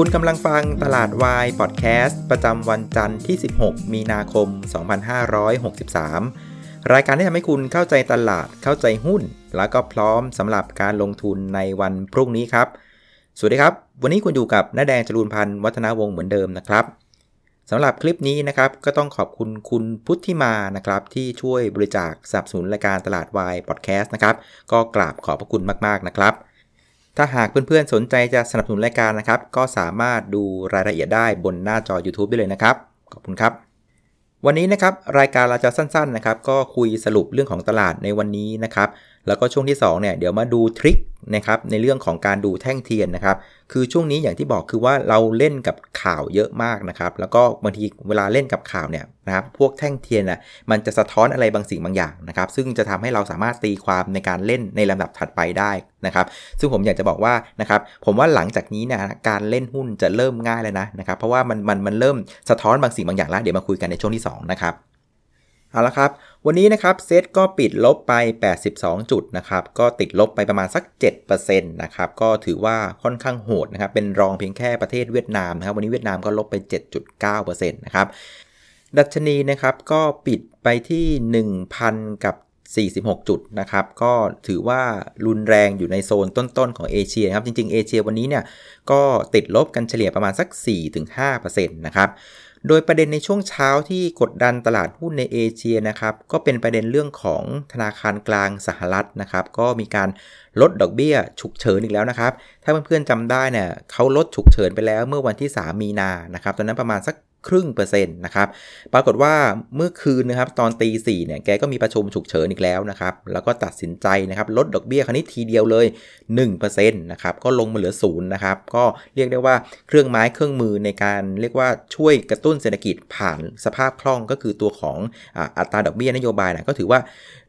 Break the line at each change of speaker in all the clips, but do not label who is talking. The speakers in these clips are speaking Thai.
คุณกำลังฟังตลาดวายพอดแคสต์ประจำวันจันทร์ที่ 16 มีนาคม 2563 รายการที่ทำให้คุณเข้าใจตลาดเข้าใจหุ้น แล้วก็พร้อมสำหรับการลงทุนในวันพรุ่งนี้ครับ สวัสดีครับ วันนี้คุณอยู่กับน้าแดงจรูนพันธ์วัฒนาวงศ์เหมือนเดิมนะครับสำหรับคลิปนี้นะครับก็ต้องขอบคุณคุณพุทธิมานะครับที่ช่วยบริจาคสนับสนุนรายการตลาดวายพอดแคสต์นะครับก็กราบขอบพระคุณมากๆนะครับ ถ้าหากเพื่อนๆ สนใจจะสนับสนุนรายการนะครับ ก็สามารถดูรายละเอียดได้บนหน้าจอ YouTube ได้เลยนะครับ ขอบคุณครับ วันนี้นะครับรายการเราจะสั้นๆนะครับ ก็คุยสรุปเรื่องของตลาดในวันนี้นะครับ แล้วก็ช่วงที่2เนี่ยเดี๋ยวมาดูทริคนะครับในเรื่องของการดูแท่งเทียนนะครับ คือช่วงนี้อย่างที่บอกคือว่าเราเล่นกับข่าวเยอะมากนะครับ แล้วก็บางทีเวลาเล่นกับข่าวเนี่ยนะครับ พวกแท่งเทียนน่ะมันจะสะท้อนอะไรบางสิ่งบางอย่างนะครับ ซึ่งจะทำให้เราสามารถตีความในการเล่นในลำดับถัดไปได้นะครับ ซึ่งผมอยากจะบอกว่านะครับ ผมว่าหลังจากนี้เนี่ยการเล่นหุ้นจะเริ่มง่ายเลยนะนะครับ เพราะว่ามันมันมันเริ่มสะท้อนบางสิ่งบางอย่างแล้ว เดี๋ยวมาคุยกันในช่วงที่2นะครับ เอาละครับ วันนี้นะครับเซตก็ปิดลบไป 82 จุดนะครับ ก็ติดลบไปประมาณสัก 7%นะครับ ก็ถือว่าค่อนข้างโหดนะครับ เป็นรองเพียงแค่ประเทศเวียดนามนะครับ วันนี้เวียดนามก็ลบไป 7.9%นะครับ ดัชนีนะครับก็ปิดไปที่ 1,000 กับ 46 จุดนะครับ ก็ถือว่ารุนแรงอยู่ในโซนต้นๆ ของเอเชียครับ จริงๆ เอเชียวันนี้เนี่ยก็ติดลบกันเฉลี่ยประมาณสัก 4-5%นะครับ โดยประเด็นในช่วงเช้าที่กดดันตลาดหุ้นในเอเชียนะครับ ก็เป็นประเด็นเรื่องของธนาคารกลางสหรัฐนะครับ ก็มีการลดดอกเบี้ยฉุกเฉินอีกแล้วนะครับ ถ้าเพื่อนๆจำได้เนี่ยเขาลดฉุกเฉินไปแล้วเมื่อวันที่ 3 มีนานะครับ ตอนนั้นประมาณสักครึ่งเปอร์เซ็นต์นะครับปรากฏว่าเมื่อคืนนะครับตอนตีสี่เนี่ยแกก็มีประชุมฉุกเฉินอีกแล้วนะครับแล้วก็ตัดสินใจนะครับลดดอกเบี้ยครั้นี้ทีเดียวเลย1%นะครับก็ลงมาเหลือศูนย์นะครับก็เรียกได้ว่าเครื่องไม้เครื่องมือในการเรียกว่าช่วยกระตุ้นเศรษฐกิจผ่านสภาพคล่องก็คือตัวของอัตราดอกเบี้ยนโยบายนะก็ถือว่า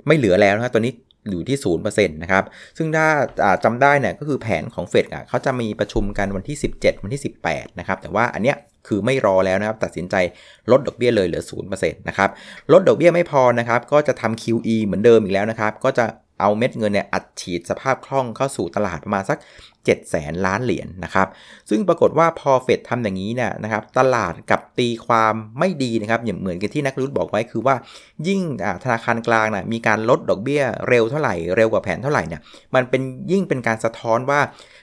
ไม่เหลือแล้วนะครับตอนนี้อยู่ที่0%นะครับ ซึ่งถ้าจำได้เนี่ยก็คือแผนของเฟดอะเขาจะมีประชุมกันวันที่ 17 วันที่ 18 นะครับ แต่ว่าอันเนี้ย คือไม่รอแล้วนะครับ ตัดสินใจลดดอกเบี้ยเลยเหลือ0%นะครับลดดอกเบี้ยไม่พอนะครับก็จะทำ QE เหมือนเดิมอีกแล้วนะครับ ก็จะเอาเม็ดเงินเนี่ยอัดฉีดสภาพคล่องเข้าสู่ตลาดประมาณสัก 7แสนล้านเหรียญนนะครับ ซึ่งปรากฏว่าพอเฟดทำอย่างนี้เนี่ยนะครับ ตลาดกับตีความไม่ดีนะครับอย่างเหมือนกับที่นักรุ้บอกไว้คือว่า ยิ่งธนาคารกลางนะมีการลดดอกเบี้ยเร็วเท่าไหร่เร็วกว่าแผนเท่าไหร่เนี่ยมันเป็นยิ่งเป็นการสะท้อนว่า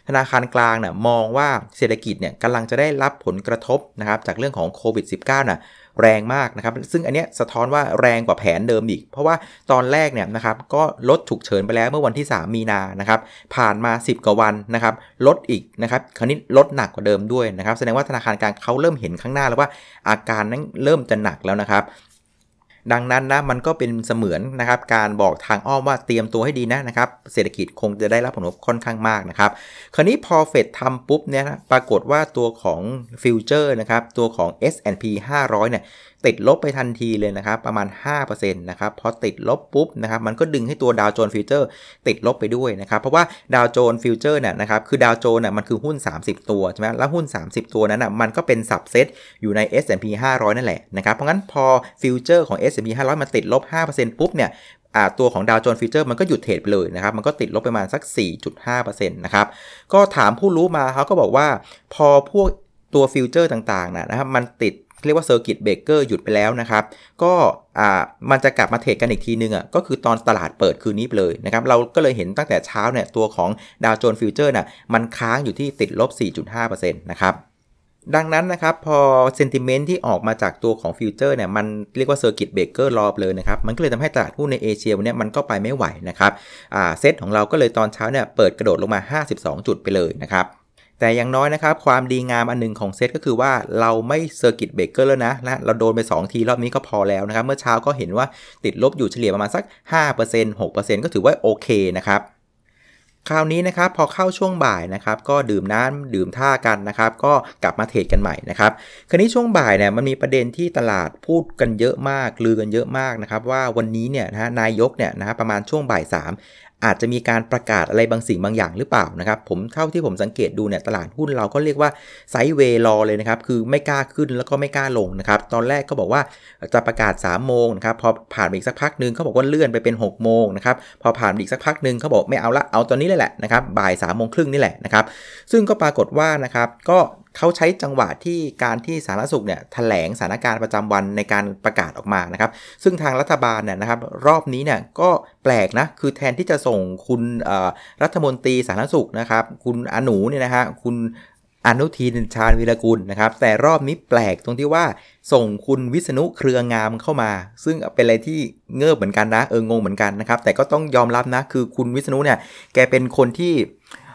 ธนาคารกลางนะ่ะมองว่าเศรษฐกิจเนี่ยกำลังจะได้รับผลกระทบนะครับจากเรื่องของโควิด -19 น่ะ แรงมากนะครับ ซึ่งอันเนี้ยสะท้อนว่าแรงกว่าแผนเดิมอีก เพราะว่าตอนแรกเนี่ยนะครับก็ลดฉุกเฉินไปแล้วเมื่อวันที่ 3 มีนานะครับ ผ่านมา 10 กว่าวันนะครับ ลดอีกนะครับ คราวนี้ลดหนักกว่าเดิมด้วยนะครับ แสดงว่าธนาคารกลางเขาเริ่มเห็นข้างหน้าแล้วว่าอาการนั้นเริ่มจะหนักแล้วนะครับ ดังนั้นนะมันก็เป็นเสมือนนะครับการบอกทางอ้อมว่าเตรียมตัวให้ดีนะนะครับเศรษฐกิจคงจะได้รับผลกระทบค่อนข้างมากนะครับคราวนี้พอเฟดทำปุ๊บเนี่ยนะปรากฏว่าตัวของ future นะครับตัวของ S&P 500เนี่ย ติดลบไปทันทีเลยนะครับประมาณ 5%นะครับพอติดลบปุ๊บนะครับมันก็ดึงให้ตัวดาวโจนส์ future ติดลบไปด้วยนะครับเพราะว่าดาวโจนส์ future เนี่ยนะครับคือดาวโจนส์เนี่ยมันคือหุ้น 30 ตัวใช่ไหมแล้วหุ้น 30 ตัวนั้นอะมันก็เป็น subset อยู่ใน S&P 500 นั่นแหละนะครับเพราะงั้นพอ future ของ S&P 500 มันติดลบ 5%ปุ๊บเนี่ยตัวของดาวโจนส์ future มันก็หยุดเทรดไปเลยนะครับ มันก็ติดลบไปประมาณสัก 4.5%นะครับ ก็ถามผู้รู้มาเขาก็บอกว่า พอพวกตัว future ต่างๆนะครับ มันติด เรียกว่าเซอร์กิตเบรกเกอร์หยุดไปแล้วนะครับ ก็อ่ามันจะกลับมาเทรดกันอีกทีนึงอะก็คือตอนตลาดเปิดคืนนี้เลยนะครับ เราก็เลยเห็นตั้งแต่เช้าเนี่ยตัวของดาวโจนส์ future น่ะมันค้างอยู่ที่ติดลบ 4.5%นะครับดังนั้นนะครับพอ sentiment ที่ออกมาจากตัวของ future เนี่ยมันเรียกว่าเซอร์กิตเบรกเกอร์รอบเลยนะครับ มันก็เลยทำให้ตลาดหุ้นในเอเชียวันนี้มันก็ไปไม่ไหวนะครับอ่าเซตของเราก็เลยตอนเช้าเนี่ยเปิดกระโดดลงมา 52 จุดไปเลยนะครับ แต่อย่างน้อยนะครับ ความดีงามอันหนึ่งของเซตก็คือว่าเราไม่เซอร์กิตเบรกเกอร์แล้วนะนะ เราโดนไป 2 ทีรอบนี้ก็พอแล้วนะครับ เมื่อเช้าก็เห็นว่าติดลบอยู่เฉลี่ยประมาณสัก 5% 6%ก็ถือว่าโอเคนะครับคราวนี้นะครับพอเข้าช่วงบ่ายนะครับก็ดื่มน้ำดื่มท่ากันนะครับก็กลับมาเทรดกันใหม่นะครับคราวนี้ช่วงบ่ายเนี่ยมันมีประเด็นที่ตลาดพูดกันเยอะมากลือกันเยอะมากนะครับว่าวันนี้เนี่ยนะนายกเนี่ยนะประมาณช่วงบ่าย3อาจจะมีการประกาศอะไรบางสิ่งบางอย่างหรือเปล่านะครับ ผมเท่าที่ผมสังเกตดูเนี่ยตลาดหุ้นเราก็เรียกว่าไซด์เวย์รอเลยนะครับ คือไม่กล้าขึ้นแล้วก็ไม่กล้าลงนะครับ ตอนแรกก็บอกว่าจะประกาศ3ามโมงนะครับ พอผ่านอีกสักพักหนึ่งเขาบอกว่าเลื่อนไปเป็น6กโมงนะครับ พอผ่านอีกสักพักหนึ่งเขาบอกไม่เอาละ เอาตอนนี้เลยแหละนะครับ บ่าย3ามโมงครึ่งนี่แหละนะครับ ซึ่งก็ปรากฏว่านะครับ ก็ เขาใช้จังหวะที่การที่สาธารณสุขเนี่ยแถลงสถานการณ์ประจำวันในการประกาศออกมานะครับ ซึ่งทางรัฐบาลเนี่ยนะครับรอบนี้เนี่ยก็แปลกนะ คือแทนที่จะส่งคุณรัฐมนตรีสาธารณสุขนะครับ คุณอนุเนี่ยนะฮะคุณอนุทินชาญวิรกุลนะครับ แต่รอบนี้แปลกตรงที่ว่าส่งคุณวิษณุเครืองามเข้ามา ซึ่งเป็นอะไรที่เงิบเหมือนกันนะเอองงเหมือนกันนะครับ แต่ก็ต้องยอมรับนะ คือคุณวิษณุเนี่ยแกเป็นคนที่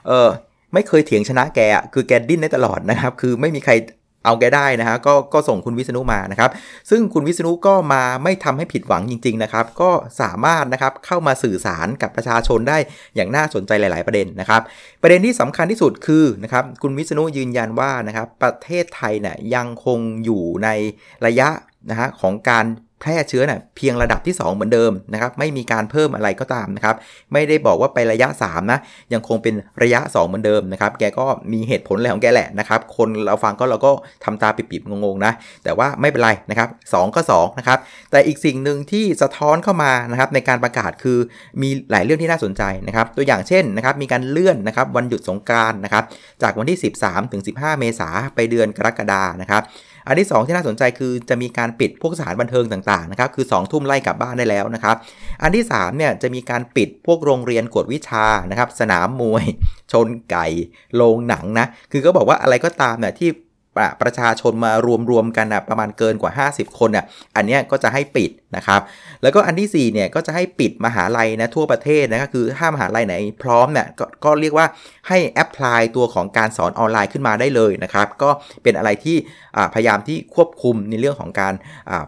เออ ไม่เคยเถียงชนะแกคือแกดิ้นได้ตลอดนะครับ คือไม่มีใครเอาแกได้นะฮะก็ก็ส่งคุณวิษณุมานะครับ ซึ่งคุณวิษณุก็มาไม่ทำให้ผิดหวังจริง ๆนะครับ ก็สามารถนะครับเข้ามาสื่อสารกับประชาชนได้อย่างน่าสนใจหลาย ๆ ประเด็นนะครับ ประเด็นที่สำคัญที่สุดคือนะครับคุณวิษณุยืนยันว่านะครับประเทศไทยเนี่ยยังคงอยู่ในระยะนะฮะของการ แพร่เชื้อเนี่ยเพียงระดับที่ 2 เหมือนเดิมนะครับไม่มีการเพิ่มอะไรก็ตามนะครับไม่ได้บอกว่าไประยะ3นะยังคงเป็นระยะ 2 เหมือนเดิมนะครับแกก็มีเหตุผลอะไรของแกแหละนะครับคนเราฟังก็เราก็ทำตาปิบๆงงๆนะแต่ว่าไม่เป็นไรนะครับ2ก็2นะครับแต่อีกสิ่งหนึ่งที่สะท้อนเข้ามานะครับในการประกาศคือมีหลายเรื่องที่น่าสนใจนะครับตัวอย่างเช่นนะครับมีการเลื่อนนะครับวันหยุดสงกานนะครับจากวันที่ 13ถึง15 เมษาไปเดือนกรกฎานะครับ อันที่ 2 ที่น่าสนใจคือจะมีการปิดพวกสถานบันเทิงต่างๆนะครับคือ2ทุ่มไล่กลับบ้านได้แล้วนะครับ อันที่3เนี่ยจะมีการปิดพวกโรงเรียนกวดวิชานะครับ สนามมวย ชนไก่โรงหนังนะคือก็บอกว่าอะไรก็ตามเนี่ยที่ ประชาชนมารวมๆกันนะประมาณเกินกว่า 50 คนเนี่ยอันนี้ก็จะให้ปิดนะครับแล้วก็อันที่4เนี่ยก็จะให้ปิดมหาลัยนะทั่วประเทศนะก็คือถ้ามหาลัยไหนพร้อมเนี่ยกก็เรียกว่าให้แอพพลายตัวของการสอนออนไลน์ขึ้นมาได้เลยนะครับก็เป็นอะไรที่พยายามที่ควบคุมในเรื่องของการ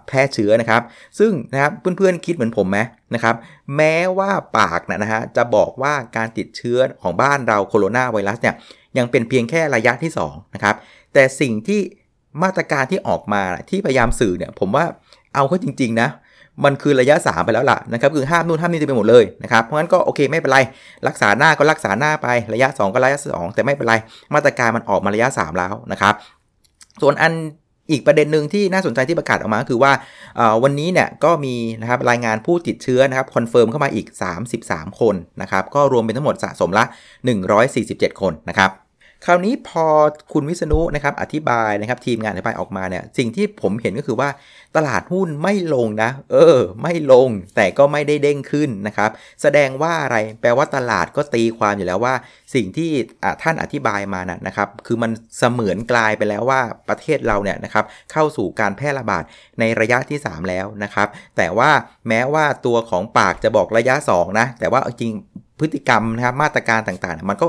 แพร่เชื้อนะครับ ซึ่งนะครับเพื่อนๆคิดเหมือนผมไหมนะครับแม้ว่าปากนะฮะจะบอกว่าการติดเชื้อของบ้านเราโคโรนาไวรัสเนี่ยยังเป็นเพียงแค่ระยะที่2นะครับ แต่สิ่งที่มาตรการที่ออกมาที่พยายามสื่อเนี่ยผมว่าเอาเข้าจริง ๆ นะ มันคือระยะ 3 ไปแล้วล่ะนะครับคือห้ามนู่นห้ามนี่ไปหมดเลยนะครับเพราะงั้นก็โอเคไม่เป็นไร รักษาหน้าก็รักษาหน้าไประยะ 2 ก็ระยะ 2 แต่ไม่เป็นไร มาตรการมันออกมาระยะ 3 แล้วนะครับส่วนอันอีกประเด็นหนึ่งที่น่าสนใจที่ประกาศออกมาคือว่าวันนี้เนี่ยก็มีนะครับรายงานผู้ติดเชื้อนะครับ confirm เข้ามาอีก 33 คนนะครับก็รวมเป็นทั้งหมดสะสมละ 147 คนนะครับ คราวนี้พอคุณวิษณุนะครับอธิบายนะครับทีมงานอธิบายออกมาเนี่ยสิ่งที่ผมเห็นก็คือว่าตลาดหุ้นไม่ลงนะ เออ ไม่ลงแต่ก็ไม่ได้เด้งขึ้นนะครับ แสดงว่าอะไรแปลว่าตลาดก็ตีความอยู่แล้วว่า สิ่งที่ท่านอธิบายมานะนะครับ คือมันเสมือนกลายไปแล้วว่าประเทศเราเนี่ยนะครับเข้าสู่การแพร่ระบาดในระยะที่ 3 แล้วนะครับ แต่ว่าแม้ว่าตัวของปากจะบอกระยะ 2 นะ แต่ว่าจริง พฤติกรรมนะครับมาตรการต่างๆ มันก็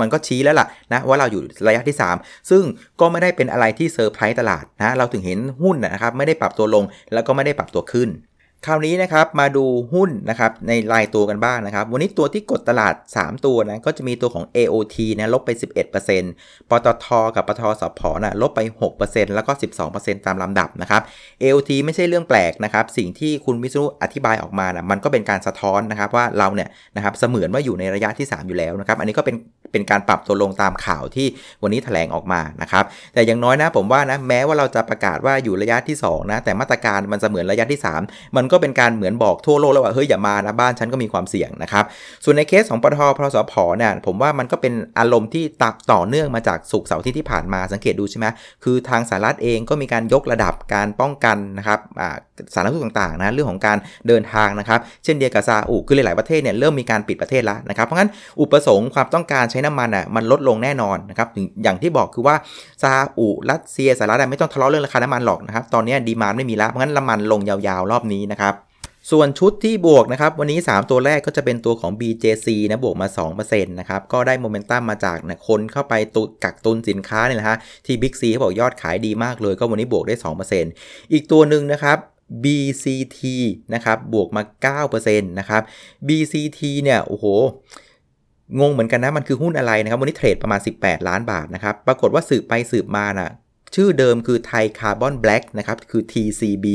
มันก็ชี้แล้วล่ะนะว่าเราอยู่ระยะที่ 3 ซึ่งก็ไม่ได้เป็นอะไรที่เซอร์ไพรส์ตลาดนะเราถึงเห็นหุ้นนะครับไม่ได้ปรับตัวลงแล้วก็ไม่ได้ปรับตัวขึ้น คราวนี้นะครับมาดูหุ้นนะครับในรายตัวกันบ้างนะครับ วันนี้ตัวที่กดตลาด 3 ตัวนะก็จะมีตัวของ AOT นะลบไป 11%ปตทกับปตทสพนะลบไป 6%แล้วก็ 12%ตามลำดับนะครับ AOT ไม่ใช่เรื่องแปลกนะครับ สิ่งที่คุณวิศนุอธิบายออกมานะมันก็เป็นการสะท้อนนะครับว่าเราเนี่ยนะครับเสมือนว่าอยู่ในระยะที่ 3 อยู่แล้วนะครับ อันนี้ก็เป็นเป็นการปรับตัวลงตามข่าวที่วันนี้แถลงออกมานะครับ แต่อย่างน้อยนะผมว่านะแม้ว่าเราจะประกาศว่าอยู่ระยะที่2นะแต่มาตรการมันเสมือนระยะที่ 3 มันก็เป็นการเหมือนบอกทั่วโลกแล้วว่าเฮ้ยอย่ามานะบ้านฉันก็มีความเสี่ยงนะครับ ส่วนในเคสของปทพสพเนี่ยผมว่ามันก็เป็นอารมณ์ที่ตับต่อเนื่องมาจากสุกเสาร์ที่ที่ผ่านมาสังเกตดูใช่ไหมคือทางสหรัฐเองก็มีการยกระดับการป้องกันนะครับสารทุกต่างๆนะเรื่องของการเดินทางนะครับเช่นเดียวกับซาอุคือหลายๆประเทศเนี่ยเริ่มมีการปิดประเทศแล้วนะครับเพราะงั้นอุปสงค์ความต้องการใช้น้ำมันอะมันลดลงแน่นอนนะครับอย่างที่บอกคือว่าซาอุรัสเซียสหรัฐไม่ต้องทะเลาะเรื่องราคาน้ำมันหรอกนะครับตอนนี้ดีมานไม่มีแล้วเพราะงั้นน้ำมันลงยาวๆรอบนี้นะครับส่วนชุดที่บวกนะครับ วันนี้ 3 ตัวแรกก็จะเป็นตัวของ BJC นะบวกมา 2%นะครับ ก็ได้โมเมนตัมมาจากนะคนเข้าไปตุกักตุนสินค้าเนี่ยนะฮะที่ Big C เขาบอกยอดขายดีมากเลย ก็วันนี้บวกได้ 2%อีกตัวหนึ่งนะครับ BCT นะครับบวกมา 9%นะครับ BCT เนี่ยโอ้โหงงเหมือนกันนะมันคือหุ้นอะไรนะครับวันนี้เทรดประมาณ 18 ล้านบาทนะครับปรากฏว่าสืบไปสืบมานะ่ะ ชื่อเดิมคือไทยคาร์บอนแบล็กนะครับคือ TCB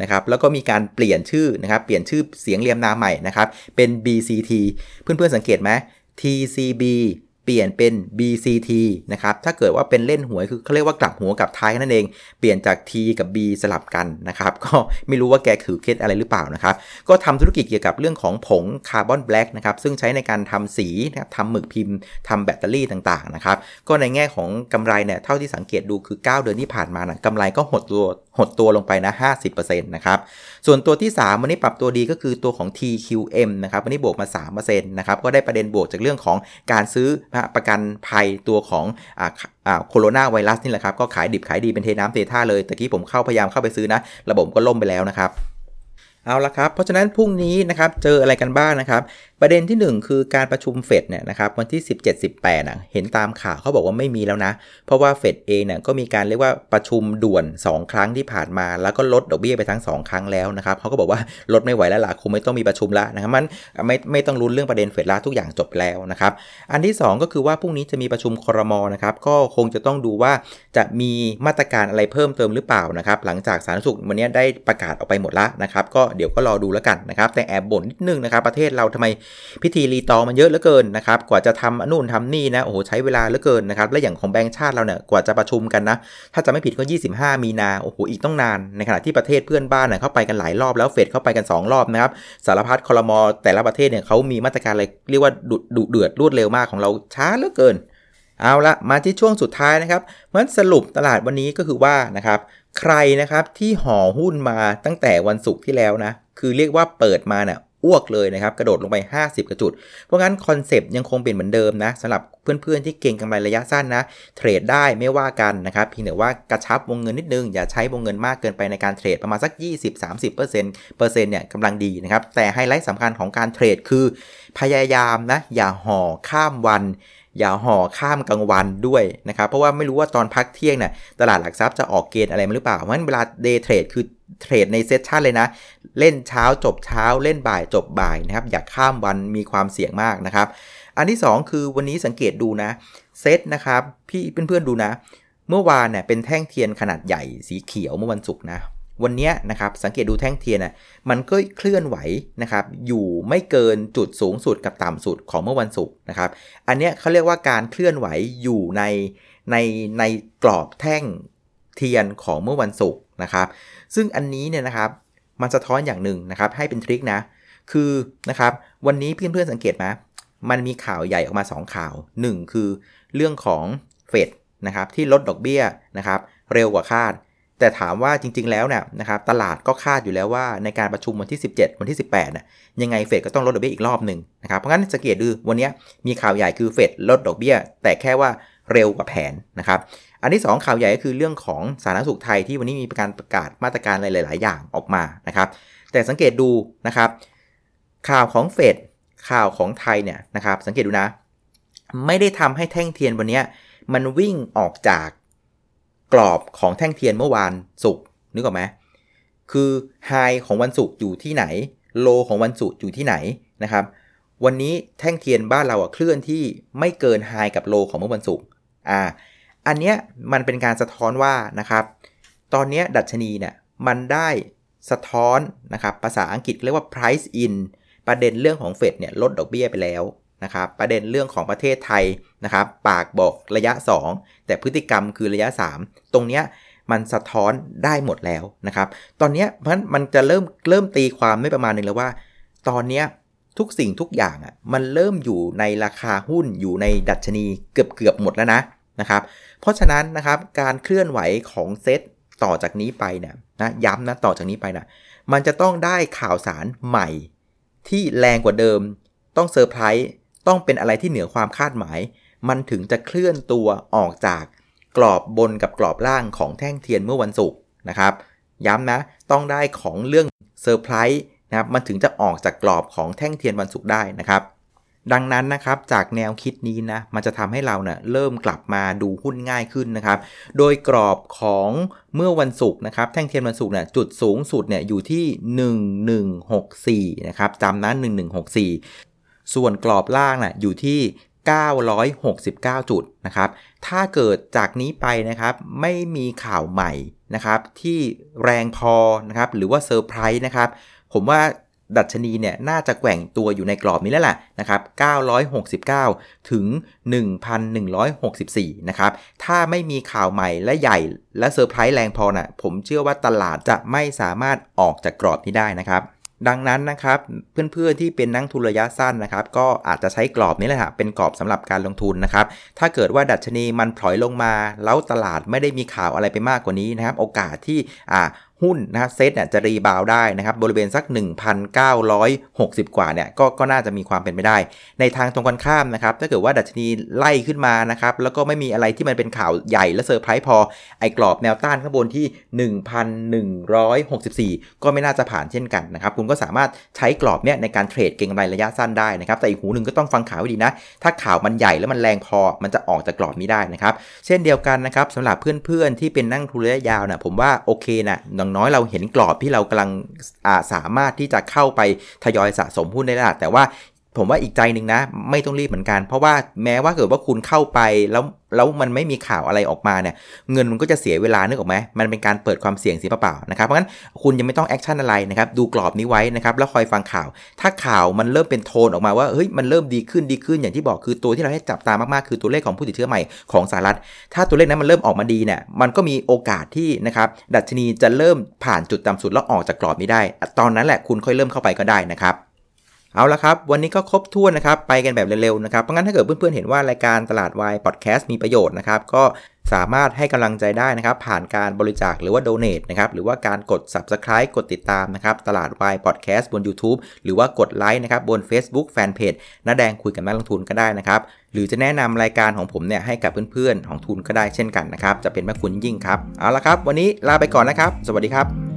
นะครับแล้วก็มีการเปลี่ยนชื่อนะครับเปลี่ยนชื่อเสียงเรียมนามใหม่นะครับเป็น BCT เพื่อนๆสังเกตไหม TCB เปลี่ยนเป็น BCT นะครับ ถ้าเกิดว่าเป็นเล่นหวยคือเขาเรียกว่ากลับหัวกับท้ายนั่นเอง เปลี่ยนจาก T กับ B สลับกันนะครับ ก็ไม่รู้ว่าแกถือเคล็ดอะไรหรือเปล่านะครับ ก็ทำธุรกิจเกี่ยวกับเรื่องของผงคาร์บอนแบล็กนะครับ ซึ่งใช้ในการทำสีนะครับทำหมึกพิมพ์ทำแบตเตอรี่ต่างๆนะครับ ก็ในแง่ของกำไรเนี่ย เท่าที่สังเกตดูคือ 9 เดือนที่ผ่านมานะกำไรก็หดตัวหดตัวลงไปนะ 50%นะครับ ส่วนตัวที่ 3 วันนี้ปรับตัวดีก็คือตัวของ TQM นะครับ วันนี้บวกมา 3%นะครับ ก็ได้ประเด็นบวกจากเรื่องของการซื้อประกันภัยตัวของอ่าโคโรนาไวรัสนี่แหละครับ ก็ขายดิบขายดีเป็นเทน้ำเทท่าเลยแต่กี้ผมเข้าพยายามเข้าไปซื้อนะ ระบบก็ล่มไปแล้วนะครับเอาละครับ เพราะฉะนั้นพรุ่งนี้นะครับ เจออะไรกันบ้างนะครับประเด็นที่ 1 คือการประชุมเฟดเนี่ยนะครับวันที่ 17-18นะเห็นตามข่าวเขาบอกว่าไม่มีแล้วนะ เพราะว่าเฟดเองเนี่ยก็มีการเรียกว่าประชุมด่วน 2 ครั้งที่ผ่านมา แล้วก็ลดดอกเบี้ยไปทั้ง 2 ครั้งแล้วนะครับเขาก็บอกว่าลดไม่ไหวแล้วล่ะคงไม่ต้องมีประชุมแล้วนะครับมันไม่ไม่ต้องรุ้นเรื่องประเด็นเฟดละทุกอย่างจบแล้วนะครับอันที่ 2 ก็คือว่าพรุ่งนี้จะมีประชุมครมนะครับก็คงจะต้องดูว่าจะมีมาตรการอะไรเพิ่มเติมหรือเปล่านะครับหลังจากสาธารณสุขวันนี้ได้ประกาศออกไปหมดแล้วนะครับก็เดี๋ยวก็รอดูแล้วกันนะครับแต่แอบบ่นนิดนึงนะครับประเทศเราทำไมพิธีรีตองมันเยอะเหลือเกินนะครับกว่าจะทำนู่นทำนี่นะโอ้โหใช้เวลาเหลือเกินนะครับและอย่างของแบงค์ชาติเราเนี่ยกว่าจะประชุมกันนะถ้าจะไม่ผิดก็ 25 มีนาโอ้โหอีกต้องนาน ในขณะที่ประเทศเพื่อนบ้านเนี่ยเข้าไปกันหลายรอบแล้วเฟดเข้าไปกัน 2 รอบนะครับสารพัดคอรมอแต่ละประเทศเนี่ยเขามีมาตรการอะไรเรียกว่าดุเดือดรวดเร็วมากของเราช้าเหลือเกิน เอาละมาที่ช่วงสุดท้ายนะครับเพราะสรุปตลาดวันนี้ก็คือว่านะครับใครนะครับที่ห่อหุ้นมาตั้งแต่วันศุกร์ที่แล้วนะคือเรียกว่าเปิดมาเนี่ย อ้วกเลยนะครับ กระโดดลงไป 50 กว่าจุด เพราะงั้นคอนเซปต์ยังคงเป็นเหมือนเดิมนะสำหรับเพื่อนๆที่เก็งกำไรระยะสั้นนะ เทรดได้ไม่ว่ากันนะครับเพียงแต่ว่ากระชับวงเงินนิดนึง อย่าใช้วงเงินมากเกินไปในการเทรดประมาณสัก 20-30%เปอร์เซ็นต์เปอร์เซ็นต์เนี่ยกำลังดีนะครับแต่ไฮไลท์สำคัญของการเทรดคือ พยายามนะอย่าห่อข้ามวัน อย่าห่อข้ามกลางวันด้วยนะครับ เพราะว่าไม่รู้ว่าตอนพักเที่ยงเนี่ยตลาดหลักทรัพย์จะออกเกณฑ์อะไรมาหรือเปล่า เพราะฉะนั้นเวลา day trade คือเทรดใน session เลยนะ เล่นเช้าจบเช้าเล่นบ่ายจบบ่ายนะครับ อย่าข้ามวันมีความเสี่ยงมากนะครับ อันที่ 2 คือวันนี้สังเกตดูนะเซตนะครับพี่เพื่อนๆดูนะ เมื่อวานเนี่ยเป็นแท่งเทียนขนาดใหญ่สีเขียวเมื่อวันศุกร์นะ วันนี้นะครับสังเกตดูแท่งเทียนอะมันก็เคลื่อนไหวนะครับอยู่ไม่เกินจุดสูงสุดกับต่ำสุดของเมื่อวันศุกร์นะครับอันนี้เขาเรียกว่าการเคลื่อนไหวอยู่ในในในกรอบแท่งเทียนของเมื่อวันศุกร์นะครับซึ่งอันนี้เนี่ยนะครับมันสะท้อนอย่างหนึ่งนะครับให้เป็นทริคนะคือนะครับวันนี้เพื่อนๆสังเกตไหมมันมีข่าวใหญ่ออกมา 2 ข่าว 1 คือเรื่องของเฟดนะครับที่ลดดอกเบี้ยนะครับเร็วกว่าคาด แต่ถามว่าจริง ๆ แล้วเนี่ยนะครับตลาดก็คาดอยู่แล้วว่าในการประชุมวันที่ 17 วันที่ 18น่ะยังไงเฟดก็ต้องลดดอกเบี้ยอีกรอบหนึ่งนะครับเพราะงั้นสังเกตดูวันนี้มีข่าวใหญ่คือเฟดลดดอกเบี้ย แต่แค่ว่าเร็วกว่าแผนนะครับอันที่ 2 ข่าวใหญ่ก็คือเรื่องของสาธารณสุขไทยที่วันนี้มีการประกาศมาตรการหลาย ๆ อย่างออกมานะครับแต่สังเกตดูนะครับข่าวของเฟดข่าวของไทยเนี่ยนะครับสังเกตดูนะ ไม่ได้ทำให้แท่งเทียนวันนี้มันวิ่งออกจาก กรอบของแท่งเทียนเมื่อวานศุกร์นึกออกไหมคือไฮของวันศุกร์อยู่ที่ไหนโลของวันศุกร์อยู่ที่ไหนนะครับ วันนี้แท่งเทียนบ้านเราอะเคลื่อนที่ไม่เกินไฮกับโลของเมื่อวันศุกร์อ่า อันเนี้ยมันเป็นการสะท้อนว่านะครับ ตอนเนี้ยดัชนีเนี่ยมันได้สะท้อนนะครับภาษาอังกฤษเรียกว่า price in ประเด็นเรื่องของเฟดเนี่ยลดดอกเบี้ยไปแล้ว นะครับประเด็นเรื่องของประเทศไทยนะครับปากบอกระยะ 2 แต่พฤติกรรมคือระยะ 3 ตรงเนี้ยมันสะท้อนได้หมดแล้วนะครับ ตอนนี้มันมันจะเริ่มเริ่มตีความไม่ประมาณหนึ่งแล้วว่า ตอนนี้ทุกสิ่งทุกอย่างอะมันเริ่มอยู่ในราคาหุ้นอยู่ในดัชนีเกือบเกือบหมดแล้วนะนะครับ เพราะฉะนั้นนะครับการเคลื่อนไหวของเซตต่อจากนี้ไปเนี่ยนะย้ำนะต่อจากนี้ไปนะมันจะต้องได้ข่าวสารใหม่ที่แรงกว่าเดิม ต้องเซอร์ไพรส์ ต้องเป็นอะไรที่เหนือความคาดหมาย มันถึงจะเคลื่อนตัวออกจากกรอบบนกับกรอบล่างของแท่งเทียนเมื่อวันศุกร์นะครับ ย้ำนะ ต้องได้ของเรื่องเซอร์ไพรส์นะครับมันถึงจะออกจากกรอบของแท่งเทียนวันศุกร์ได้นะครับ ดังนั้นนะครับจากแนวคิดนี้นะมันจะทำให้เราเนี่ยเริ่มกลับมาดูหุ้นง่ายขึ้นนะครับ โดยกรอบของเมื่อวันศุกร์นะครับแท่งเทียนวันศุกร์เนี่ยจุดสูงสุดเนี่ยอยู่ที่ 1164นะครับจำนั้น1164 ส่วนกรอบล่างน่ะอยู่ที่ 969 จุดนะครับ ถ้าเกิดจากนี้ไปนะครับไม่มีข่าวใหม่นะครับที่แรงพอนะครับหรือว่าเซอร์ไพรส์นะครับผมว่าดัชนีเนี่ยน่าจะแกว่งตัวอยู่ในกรอบนี้แล้วแหละนะครับ 969 ถึง 1,164 นะครับ ถ้าไม่มีข่าวใหม่และใหญ่และเซอร์ไพรส์แรงพอนะ่ะผมเชื่อว่าตลาดจะไม่สามารถออกจากกรอบนี้ได้นะครับ ดังนั้นนะครับเพื่อนๆที่เป็นนักทุนระยะสั้นนะครับ ก็อาจจะใช้กรอบนี้แหละเป็นกรอบสำหรับการลงทุนนะครับ ถ้าเกิดว่าดัชนีมันพลอยลงมา แล้วตลาดไม่ได้มีข่าวอะไรไปมากกว่านี้นะครับ โอกาสที่อ่า หุ้นนะครับเซตเนี่ยจะรีบาวได้นะครับบริเวณสัก 1,960 กว่าเนี่ยก็ก็น่าจะมีความเป็นไปได้ ในทางตรงกันข้ามนะครับถ้าเกิดว่าดัชนีไล่ขึ้นมานะครับแล้วก็ไม่มีอะไรที่มันเป็นข่าวใหญ่และเซอร์ไพรส์พอ ไอ้กรอบแนวต้านข้างบนที่ 1,164 ก็ไม่น่าจะผ่านเช่นกันนะครับคุณก็สามารถใช้กรอบเนี่ยในการเทรดเก็งกำไรระยะสั้นได้นะครับแต่อีกหูหนึ่งก็ต้องฟังข่าวให้ดีนะ ถ้าข่าวมันใหญ่แล้วมันแรงพอมันจะออกจากกรอบนี้ได้นะครับเช่นเดียวกันนะครับสำหรับเพื่อนๆที่เป็นนักลงทุนระยะยาวนะผมว่าโอเคนะอย่างน้อยเราเห็นกรอบที่เรากำลังสามารถที่จะเข้าไปทยอยสะสมหุ้นได้แล้วแต่ว่า ผมว่าอีกใจหนึ่งนะ ไม่ต้องรีบเหมือนกัน เพราะว่าแม้ว่าเกิดว่าคุณเข้าไปแล้วแล้วมันไม่มีข่าวอะไรออกมาเนี่ยเงินมันก็จะเสียเวลานึกออกไหมมันเป็นการเปิดความเสี่ยงเสียเปล่าๆนะครับเพราะงั้นคุณยังไม่ต้อง action อะไรนะครับดูกรอบนี้ไว้นะครับแล้วคอยฟังข่าว ถ้าข่าวมันเริ่มเป็นโทนออกมาว่าเฮ้ยมันเริ่มดีขึ้นดีขึ้นอย่างที่บอกคือตัวที่เราให้จับตามากๆคือตัวเลขของผู้ติดเชื้อใหม่ของสหรัฐ ถ้าตัวเลขนั้นมันเริ่มออกมาดีเนี่ยมันก็มีโอกาสที่นะครับดัชนีจะเริ่มผ่านจุดต่ำสุดแล้วออกจากกรอบนี้ได้ ตอนนั้นแหละคุณค่อยเริ่มเข้าไปก็ได้นะครับ เอาละครับ วันนี้ก็ครบถ้วนนะครับ ไปกันแบบเร็วๆนะครับ เพราะงั้นถ้าเกิดเพื่อนๆเห็นว่ารายการตลาดวายพอดแคสต์มีประโยชน์นะครับ ก็สามารถให้กำลังใจได้นะครับ ผ่านการบริจาคหรือว่าโดเน a นะครับ หรือว่าการกด Subscribe กดติดตามนะครับ ตลาดวายพอดแคสต์บน YouTube หรือว่ากดไลค์นะครับบน Facebook Fanpage น้าแดงคุยกับนักลงทุนก็ได้นะครับ หรือจะแนะนำรายการของผมเนี่ยให้กับเพื่อนๆของทุนก็ได้เช่นกันนะครับ จะเป็นแม่คุณยิ่งครับ เอาละครับ วันนี้ลาไปก่อนนะครับ สวัสดีครับ